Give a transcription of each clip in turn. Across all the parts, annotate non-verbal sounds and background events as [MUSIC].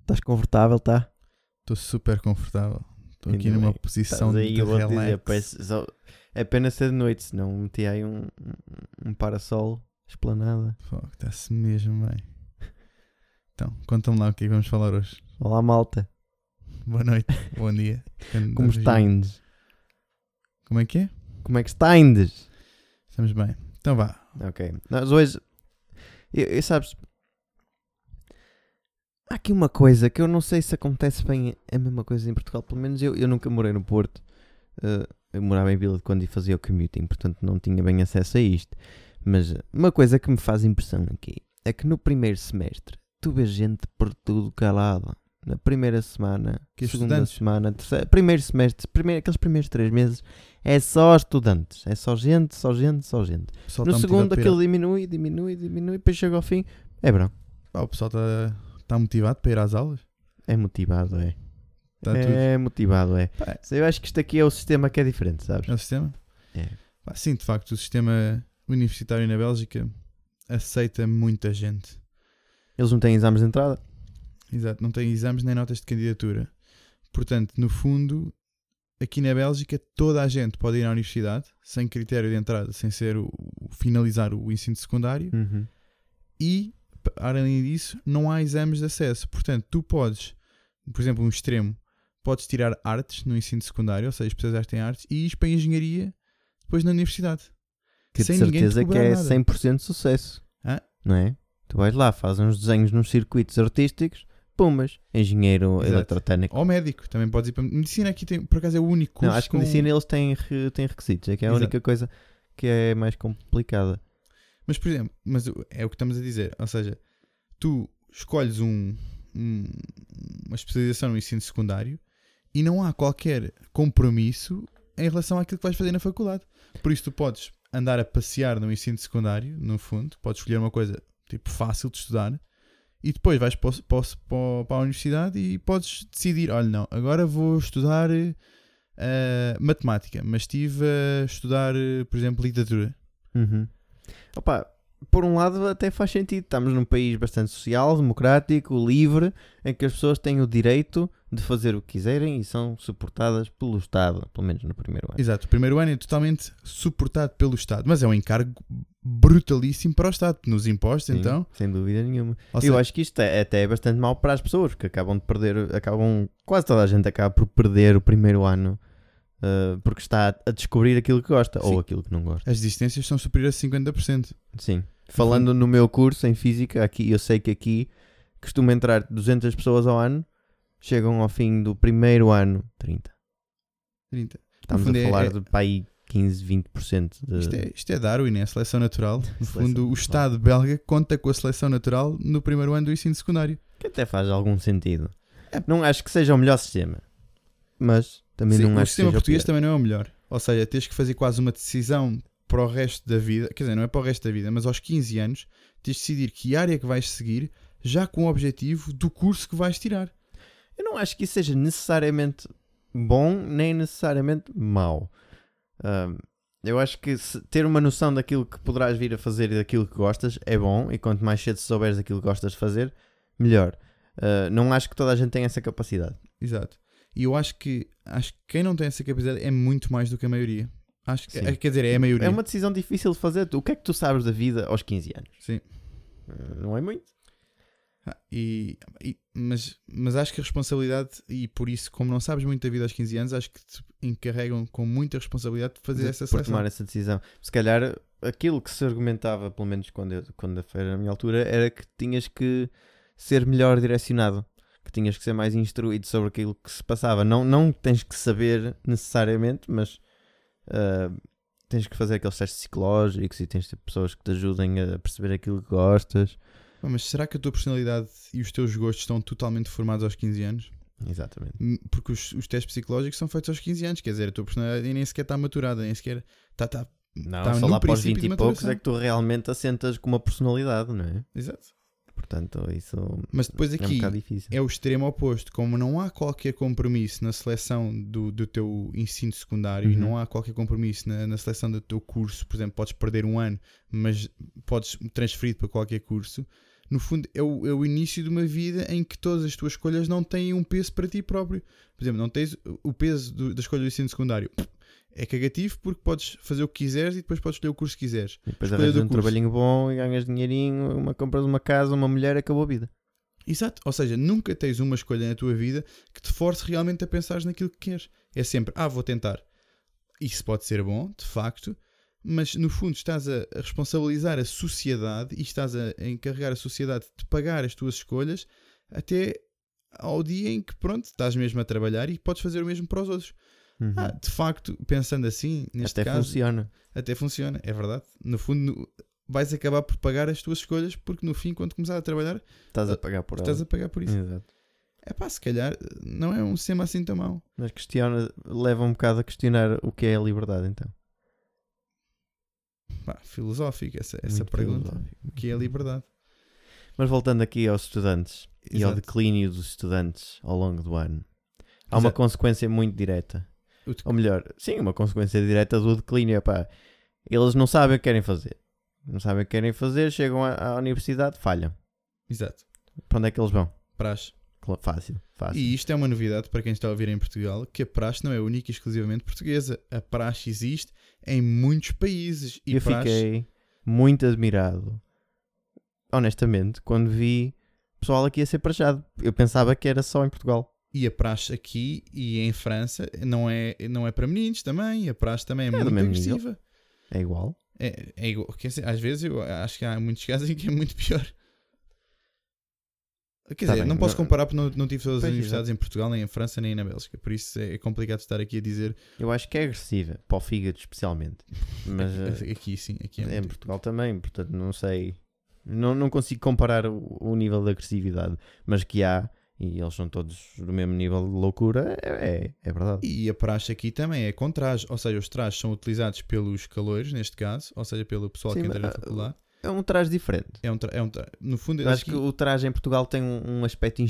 Estás confortável, tá? Estou super confortável. Estou aqui numa bem. posição Estás aí, de eu vou te relax. dizer, parece só- é pena ser de noite, senão meti aí um, um, parasol, esplanada. Está-se mesmo bem. Então, conta-me lá o que é que vamos falar hoje. Olá, malta. Boa noite, bom dia. Como estáindes? Como é que é? Como é que estáindes? Estamos bem. Então vá. Ok. Nós hoje. Eu, eu sabes. Há aqui uma coisa que eu não sei se acontece bem a mesma coisa em Portugal. Pelo menos eu, eu nunca morei no Porto. Eh, eu morava em Vila de quando e fazia o commuting, portanto não tinha bem acesso a isto. Mas uma coisa que me faz impressão aqui é que no primeiro semestre tu vês gente por tudo calado. Na primeira semana, Que segunda estudantes? semana, terceira, primeiro semestre, primeiro, aqueles primeiros três meses é só estudantes. É só gente, só gente, só gente. No segundo aquilo diminui, diminui, diminui, depois chega ao fim. É bom. a- Pá, o pessoal está está motivado para ir às aulas? É motivado, é. Tudo. é motivado, é. Pá, Eu acho que isto aqui é o sistema que é diferente, sabes? é o sistema? É. Pá, sim, de facto, o sistema universitário na Bélgica aceita muita gente. Eles não têm exames de entrada. Exato, não tem exames nem notas de candidatura. Portanto, no fundo, aqui na Bélgica, toda a gente pode ir à universidade, sem critério de entrada, sem ser o, finalizar o ensino secundário, Uhum. e, além disso, não há exames de acesso. Portanto, tu podes, por exemplo, um extremo, podes tirar artes no ensino secundário, ou seja, especializaste em artes, e ires para a engenharia depois na universidade. Que de Sem te certeza que é nada. 100% de sucesso. Hã? Não é? Tu vais lá, fazes uns desenhos nos circuitos artísticos, pumas, engenheiro Exato. eletrotécnico. Ou médico, também podes ir para. Medicina aqui tem, por acaso, é o único curso. Não, acho que com- medicina eles têm, re- têm requisitos. É que é a Exato. única coisa que é mais complicada. Mas, por exemplo, mas é o que estamos a dizer. Ou seja, tu escolhes um, um- uma especialização no ensino secundário e não há qualquer compromisso em relação àquilo que vais fazer na faculdade. Por isso, tu podes andar a passear no ensino secundário, no fundo, podes escolher uma coisa tipo fácil de estudar e depois vais para, para para a universidade e podes decidir: olha, não, agora vou estudar eh, matemática, mas estive a estudar, eh, por exemplo, literatura. Uhum. Opa, por um lado até faz sentido. Estamos num país bastante social, democrático, livre, em que as pessoas têm o direito de fazer o que quiserem e são suportadas pelo Estado, pelo menos no primeiro ano. Exato, o primeiro ano é totalmente suportado pelo Estado, mas é um encargo brutalíssimo para o Estado, nos impostos, Sim, então. Sem dúvida nenhuma. Ou Eu seja, acho que isto é, até é bastante mau para as pessoas, que acabam de perder, acabam, quase toda a gente acaba por perder o primeiro ano uh, porque está a descobrir aquilo que gosta Sim. ou aquilo que não gosta. as desistências são superiores a 50%. Sim. Falando no meu curso em física, aqui eu sei que aqui costuma entrar 200 pessoas ao ano, chegam ao fim do primeiro ano 30. 30. Estamos a é- falar é- de aí 15, 20% de. Isto, é, isto é Darwin, é a seleção natural. No Seleção fundo, o natural. Estado belga conta com a seleção natural no primeiro ano do ensino secundário. Que até faz algum sentido. É. Não acho que seja o melhor sistema, mas também Sim, não o acho sistema que seja português pior. também não é o melhor. Ou seja, tens que fazer quase uma decisão para o resto da vida. Quer dizer, não é para o resto da vida, mas aos 15 anos tens de decidir que área que vais seguir, já com o objetivo do curso que vais tirar. Eu não acho que isso seja necessariamente bom nem necessariamente mau. Ahm, eu acho que se- ter uma noção daquilo que poderás vir a fazer e daquilo que gostas é bom, e quanto mais cedo souberes daquilo que gostas de fazer, melhor. Ah, não acho que toda a gente tenha essa capacidade. Exato. E eu acho que, acho que quem não tem essa capacidade é muito mais do que a maioria. Acho que, Sim. é- quer dizer, é a maioria. É uma decisão difícil de fazer. O que é que tu sabes da vida aos 15 anos? Sim. Ah, não é muito. Ah, E, e- mas, mas acho que a responsabilidade, e por isso, como não sabes muito da vida aos 15 anos, acho que te encarregam com muita responsabilidade de fazer de- essa seleção. tomar essa decisão. Se calhar aquilo que se argumentava, pelo menos quando, eu, quando foi na minha altura, era que tinhas que ser melhor direcionado, tinhas que ser mais instruído sobre aquilo que se passava. Não, não tens que saber necessariamente, mas ah, tens que fazer aqueles testes psicológicos e tens de ter pessoas que te ajudem a perceber aquilo que gostas. Mas será que a tua personalidade e os teus gostos estão totalmente formados aos 15 anos? Exatamente. Hum, Porque os, os testes psicológicos são feitos aos 15 anos, quer dizer, a tua personalidade nem sequer está maturada, nem sequer está. Tá, Não, Tá só lá para os princípio 20 de e poucos é que tu realmente assentas com uma personalidade, não é? Exato. Portanto isso Mas depois é um aqui bocado difícil. é o extremo oposto. Como não há qualquer compromisso na seleção do, do teu ensino secundário, e Uhum. não há qualquer compromisso na, na seleção do teu curso, por exemplo, podes perder um ano, mas podes transferir para qualquer curso. No fundo, é o, é o início de uma vida em que todas as tuas escolhas não têm um peso para ti próprio. Por exemplo, não tens o peso do- da escolha do ensino secundário. É cagativo porque podes fazer o que quiseres e depois podes escolher o curso que quiseres. E depois arranjas um trabalhinho bom e ganhas dinheirinho, uma, compras uma casa, uma mulher, acabou a vida. Exato. Ou seja, nunca tens uma escolha na tua vida que te force realmente a pensar naquilo que queres. É sempre, ah, vou tentar. Isso pode ser bom, de facto, mas no fundo estás a a responsabilizar a sociedade e estás a a encarregar a sociedade de pagar as tuas escolhas até ao dia em que, pronto, estás mesmo a trabalhar e podes fazer o mesmo para os outros. Uhum. Ah, de facto, pensando assim, neste Até caso, funciona. até funciona, é verdade. No fundo, no- vais acabar por pagar as tuas escolhas porque no fim, quando começar a trabalhar, Estás a pagar por estás a pagar por isso. Exato. É pá, se calhar não é um sistema assim tão mau. Mas questiona, leva um bocado a questionar o que é a liberdade, então. Pá, filosófico essa, essa Muito pergunta. filosófico. O que é a liberdade? Mas voltando aqui aos estudantes e ao Exato. declínio dos estudantes ao longo do ano, há uma Exato. consequência muito direta. Ou melhor, sim, uma consequência direta do declínio. Epá, eles não sabem o que querem fazer. Não sabem o que querem fazer, chegam à, à universidade, falham. Exato. Para onde é que eles vão? Praxe. Fácil, fácil. E isto é uma novidade para quem está a ouvir em Portugal, que a praxe não é única e exclusivamente portuguesa. A praxe existe em muitos países. E eu praxe... fiquei muito admirado, honestamente, quando vi pessoal aqui a ser prachado. Eu pensava que era só em Portugal. E a praxe aqui e em França não é, não é para meninos também. A praxe também é, do muito mesmo nível. agressiva. É igual. É, é igual. Quer dizer, às vezes eu acho que há muitos [LAUGHS] casos em que é muito pior. Quer Tá dizer, bem, não posso comparar porque não, não tive todas as universidades em Portugal, nem em França, nem na Bélgica. Por isso é é complicado estar aqui a dizer. Eu acho que é agressiva, para o fígado especialmente. Mas [LAUGHS] eh, aqui sim, aqui é, em Portugal também, portanto não sei. Não, não consigo comparar o, o nível de agressividade, mas que há, e eles são todos do mesmo nível de loucura, é, é, é verdade. E a praxe aqui também é com traje, ou seja, os trajes são utilizados pelos calores, neste caso, ou seja, pelo pessoal Sim, que entra mas, na ah, faculdade. É um traje diferente. É um, tra- é um tra- No fundo, Eu acho que o traje em Portugal tem um, um aspecto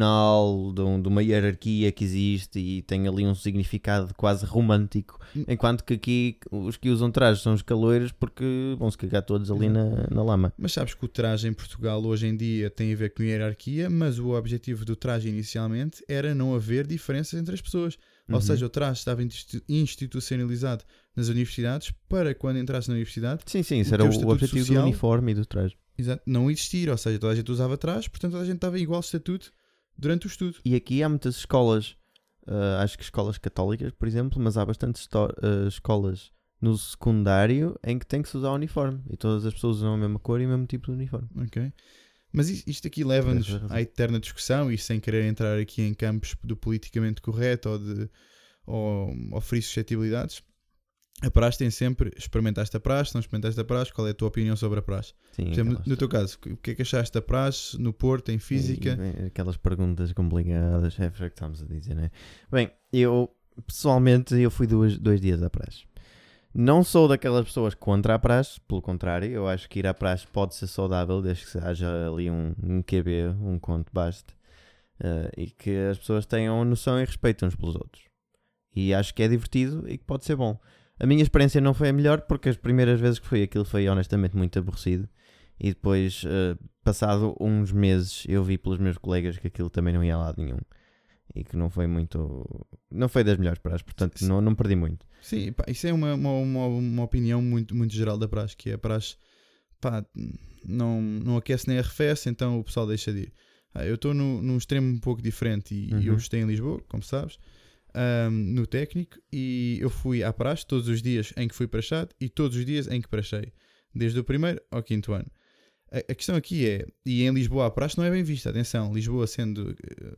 institucional, de, um- de uma hierarquia que existe e tem ali um significado quase romântico, Hum. enquanto que aqui os que usam trajes são os caloiros porque vão se cagar todos ali na, na lama. Mas sabes que o traje em Portugal hoje em dia tem a ver com hierarquia, mas o objetivo do traje inicialmente era não haver diferenças entre as pessoas. Ou Uhum. seja, o traje estava institu- institucionalizado nas universidades para quando entrasse na universidade Sim, sim, isso o era o, objetivo social- do uniforme e do traje. exato, não existir. Ou seja, toda a gente usava traje, portanto toda a gente estava em igual estatuto durante o estudo. E aqui há muitas escolas, ah, acho que escolas católicas, por exemplo, mas há bastantes ah, escolas no secundário em que tem que se usar uniforme e todas as pessoas usam a mesma cor e o mesmo tipo de uniforme. Ok. Mas is- isto aqui leva-nos à eterna discussão e sem querer entrar aqui em campos do politicamente correto ou de ou, ou ferir suscetibilidades. A praxe tem sempre experimentaste a praxe, não experimentaste a praxe, qual é a tua opinião sobre a praxe? Sim, Por exemplo, no teu caso, o que é que achaste da praxe no Porto, em E- física? e vem aquelas perguntas complicadas, é o que estamos a dizer, né? Bem, eu pessoalmente eu fui dois, dois dias à praxe. Não sou daquelas pessoas contra a praxe, pelo contrário, eu acho que ir à praxe pode ser saudável desde que haja ali um, um QB, um conto baste, eh, e que as pessoas tenham noção e respeito uns pelos outros. E acho que é divertido e que pode ser bom. A minha experiência não foi a melhor porque as primeiras vezes que fui aquilo foi honestamente muito aborrecido. E depois, eh, passado uns meses, eu vi pelos meus colegas que aquilo também não ia a lado nenhum. E que não foi muito. Não foi das melhores praxes, portanto Sim. não, não perdi muito. Sim, pá, isso é uma, uma, uma, opinião muito, muito geral da praxe, que é a praxe pá, não, não aquece nem arrefece, então o pessoal deixa de ir. Ah, eu estou num extremo um pouco diferente e Uhum. eu estou em Lisboa, como sabes, ahm, no técnico, e eu fui à praxe todos os dias em que fui praxado e todos os dias em que praxei, desde o primeiro ao quinto ano. A, a questão aqui é, e em Lisboa a praxe não é bem vista, atenção, Lisboa sendo eh,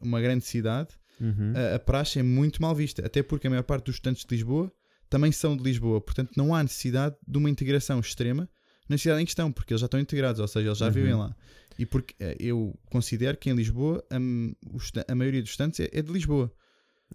uma grande cidade, Uhum. a, a praxe é muito mal vista, até porque a maior parte dos estudantes de Lisboa também são de Lisboa, portanto não há necessidade de uma integração extrema na cidade em questão, porque eles já estão integrados, ou seja, eles já Uhum. vivem lá. E porque eh, eu considero que em Lisboa a, o estu- a maioria dos estudantes é, é de Lisboa.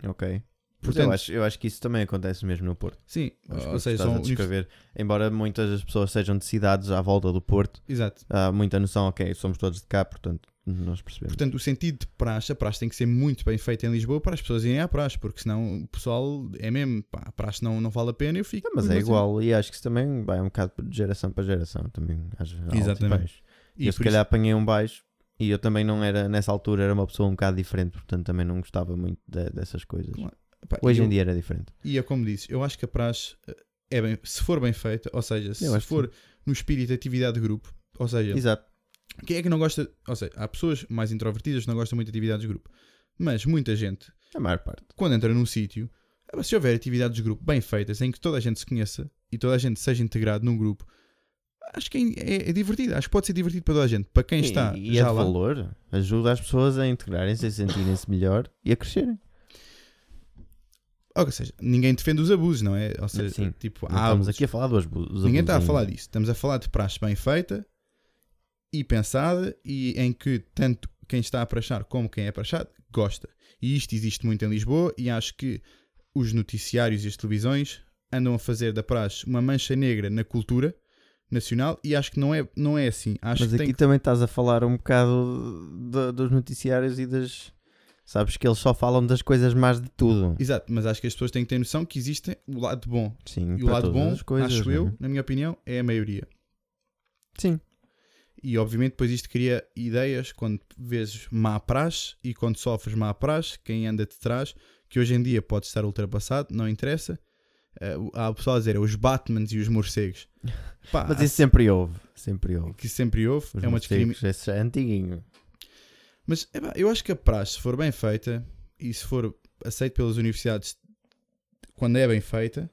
Ok. Mas eu, acho, eu acho que isso também acontece mesmo no Porto. sim, Acho que estás são a descrever, embora muitas das pessoas sejam de cidades à volta do Porto, Exato. há muita noção, ok, somos todos de cá, portanto, nós percebemos. Portanto, o sentido de praxe, a praxe tem que ser muito bem feita em Lisboa para as pessoas irem à praxe, porque senão o pessoal é mesmo, pá, a praxe não, não vale a pena, eu fico. Não, mas é igual, e acho que isso também vai um bocado de geração para geração, também às e Exatamente. E eu se calhar apanhei um baixo e eu também não era, nessa altura, era uma pessoa um bocado diferente, portanto também não gostava muito de- dessas coisas. Claro. Hoje eu- em dia era diferente. E é como disse, eu acho que a praxe eh, é bem, se for bem feita, ou seja, se for no espírito de atividade de grupo, ou seja, Exato. quem é que não gosta, ou seja, há pessoas mais introvertidas que não gostam muito de atividades de grupo, mas muita gente, A maior parte. quando entra num sítio, se houver atividades de grupo bem feitas, em que toda a gente se conheça e toda a gente seja integrado num grupo, acho que é, é- é divertido, acho que pode ser divertido para toda a gente, para quem está e, e é já de lá. valor, ajuda as pessoas a integrarem-se, a sentirem-se melhor e a crescerem. Ou seja, ninguém defende os abusos, não é? Ou seja, Sim. tipo, há estamos abusos. aqui a falar dos abusos. Ninguém está a falar disso. Estamos a falar de praxe bem feita e pensada e em que tanto quem está a praxar como quem é praxado gosta. E isto existe muito em Lisboa e acho que os noticiários e as televisões andam a fazer da praxe uma mancha negra na cultura nacional e acho que não é, não é assim. Acho Mas que aqui que... também estás a falar um bocado do- dos noticiários e das. Sabes que eles só falam das coisas más de tudo. Exato, mas acho que as pessoas têm que ter noção que existe o lado bom. Sim, E o lado bom, as coisas, acho é? eu, na minha opinião, é a maioria. Sim. E obviamente depois isto cria ideias quando vês má praxe e quando sofres má praxe, quem anda de trás, que hoje em dia pode estar ultrapassado, não interessa. Eh, há o pessoal a dizer os Batmans e os morcegos. [LAUGHS] Pá, Mas isso sempre houve. Sempre houve. que sempre houve, Os é uma discriminação. é antiguinho. Mas epá, eu acho que a praxe, se for bem feita e se for aceito pelas universidades quando é bem feita,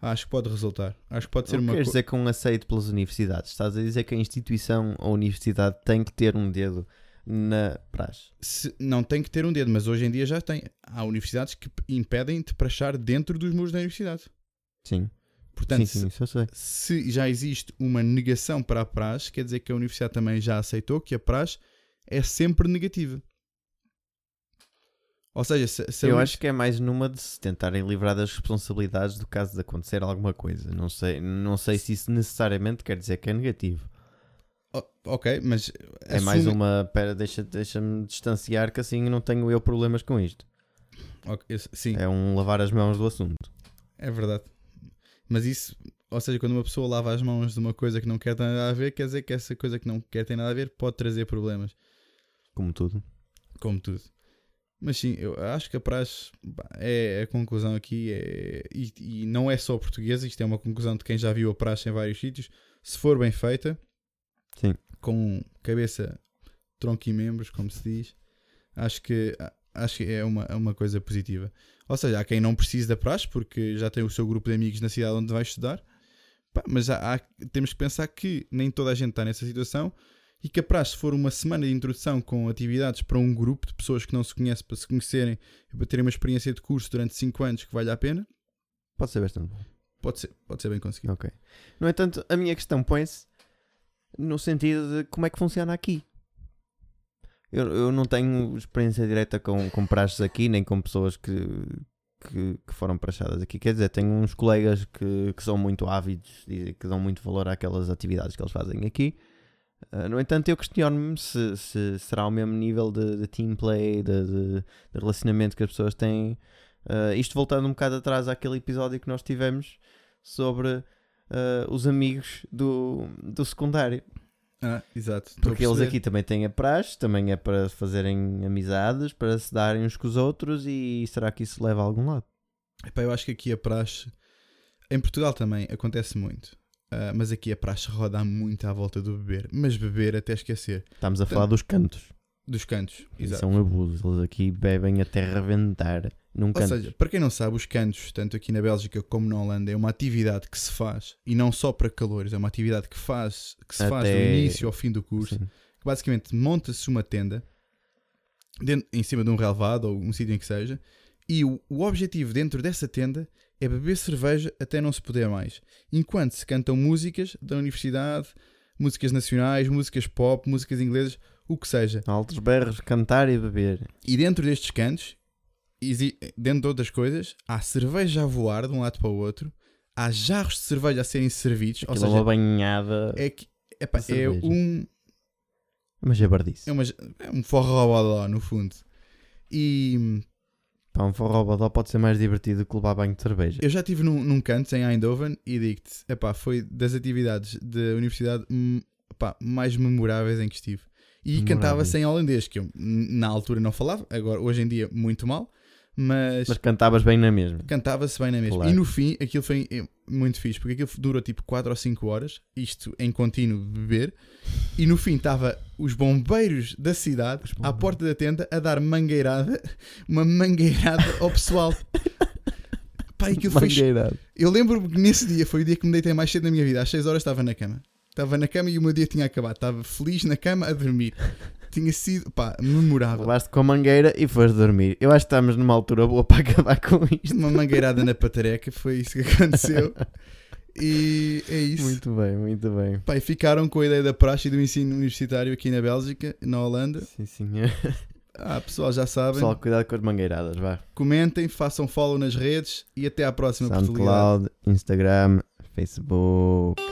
acho que pode resultar. Acho que pode ser Não uma queres co- dizer que um aceito pelas universidades. Estás a dizer que a instituição ou universidade tem que ter um dedo na praxe. se- não tem que ter um dedo, mas hoje em dia já tem. Há universidades que impedem de praxar dentro dos muros da universidade. Sim. Portanto, sim, sim, se já existe uma negação para a praxe, quer dizer que a universidade também já aceitou que a praxe é sempre negativa. Ou seja, se, se Eu acho que é mais numa de se tentarem livrar das responsabilidades do caso de acontecer alguma coisa. Não sei, não sei se isso necessariamente quer dizer que é negativo. O- ok, mas É mais uma. Pera, deixa- deixa-me distanciar que assim não tenho eu problemas com isto. Ok, esse- sim, É um lavar as mãos do assunto. é verdade. Mas isso, ou seja, quando uma pessoa lava as mãos de uma coisa que não quer ter nada a ver, quer dizer que essa coisa que não quer ter nada a ver pode trazer problemas. Como tudo. Como tudo. Mas sim, eu acho que a praxe pá, é a conclusão aqui é, e, e não é só portuguesa, isto é uma conclusão de quem já viu a praxe em vários sítios. Se for bem feita, Sim. com cabeça, tronco e membros, como se diz, acho que, acho que é uma, é uma coisa positiva. Ou seja, há quem não precise da praxe porque já tem o seu grupo de amigos na cidade onde vai estudar, Pá, mas há- há- temos que pensar que nem toda a gente está nessa situação e que a praxe se for uma semana de introdução com atividades para um grupo de pessoas que não se conhecem para se conhecerem e para terem uma experiência de curso durante 5 anos que vale a pena, Pode ser bastante bom. pode ser, pode ser bem conseguido. Ok. No entanto, a minha questão põe-se no sentido de como é que funciona aqui. Eu, eu não tenho experiência direta com, com praxes aqui, nem com pessoas que, que, que foram praxadas aqui. Quer dizer, tenho uns colegas que, que são muito ávidos e que dão muito valor àquelas atividades que eles fazem aqui. Ah, no entanto, eu questiono-me se, se será o mesmo nível de, de team play, de, de- de relacionamento que as pessoas têm. Ah, isto voltando um bocado atrás àquele episódio que nós tivemos sobre ah, os amigos do, do secundário. Ah, exato. Porque eles aqui também têm a praxe, também é para fazerem amizades, para se darem uns com os outros e será que isso leva a algum lado? Epá, eu acho que aqui a praxe, em Portugal também acontece muito, Ah, mas aqui a praxe roda muito à volta do beber, mas beber até esquecer, Estamos a falar dos cantos. dos cantos. Exato. é um abuso. Eles aqui bebem até reventar num Ou canto. seja, para quem não sabe, os cantos, tanto aqui na Bélgica como na Holanda, é uma atividade que se faz, e não só para calores, é uma atividade que, faz, que se faz do Até- início ao fim do curso, Sim. que basicamente monta-se uma tenda dentro- em cima de um relevado ou um sítio em que seja, e o, o objetivo dentro dessa tenda é beber cerveja até não se poder mais, enquanto se cantam músicas da universidade, músicas nacionais, músicas pop, músicas inglesas, o que seja. Altos berros, cantar e beber. E dentro destes cantos dentro de outras coisas, há cerveja a voar de um lado para o outro, há jarros de cerveja a serem servidos, ou Aquilo é seja, uma banhada. é que de é um Uma jabardice. é, uma, é um forró no fundo. E Pá, um forró pode ser mais divertido que levar banho de cerveja. eu já estive num, num canto em Eindhoven e digo-te, epá, foi das atividades da universidade hum, epá, mais memoráveis em que estive. E cantava-se em holandês, que eu na altura não falava, agora hoje em dia muito mal, mas, Mas cantavas bem na mesma. cantava-se bem na mesma. Claro. E no fim, aquilo foi eh, muito fixe, porque aquilo durou tipo 4 ou 5 horas, isto em contínuo de beber, e no fim estava os bombeiros da cidade Os à bombeiros. porta da tenda a dar mangueirada, uma mangueirada ao pessoal. [LAUGHS] Pá, aquilo foi eu lembro-me que nesse dia foi o dia que me deitei mais cedo na minha vida. Às 6 horas estava na cama. Estava na cama e o meu dia tinha acabado. Estava feliz na cama a dormir. Tinha sido, pá, memorável. Levaste com a mangueira e foste dormir. Eu acho que estamos numa altura boa para [LAUGHS] acabar com isto. Uma mangueirada na patareca, foi isso que aconteceu. E é isso. Muito bem, muito bem. E ficaram com a ideia da praxe e do ensino universitário aqui na Bélgica, na Holanda. Sim, senhor. Ah, pessoal, já sabem. Pessoal, cuidado com as mangueiradas, vá. Comentem, façam follow nas redes e até à próxima. SoundCloud, Instagram, Facebook.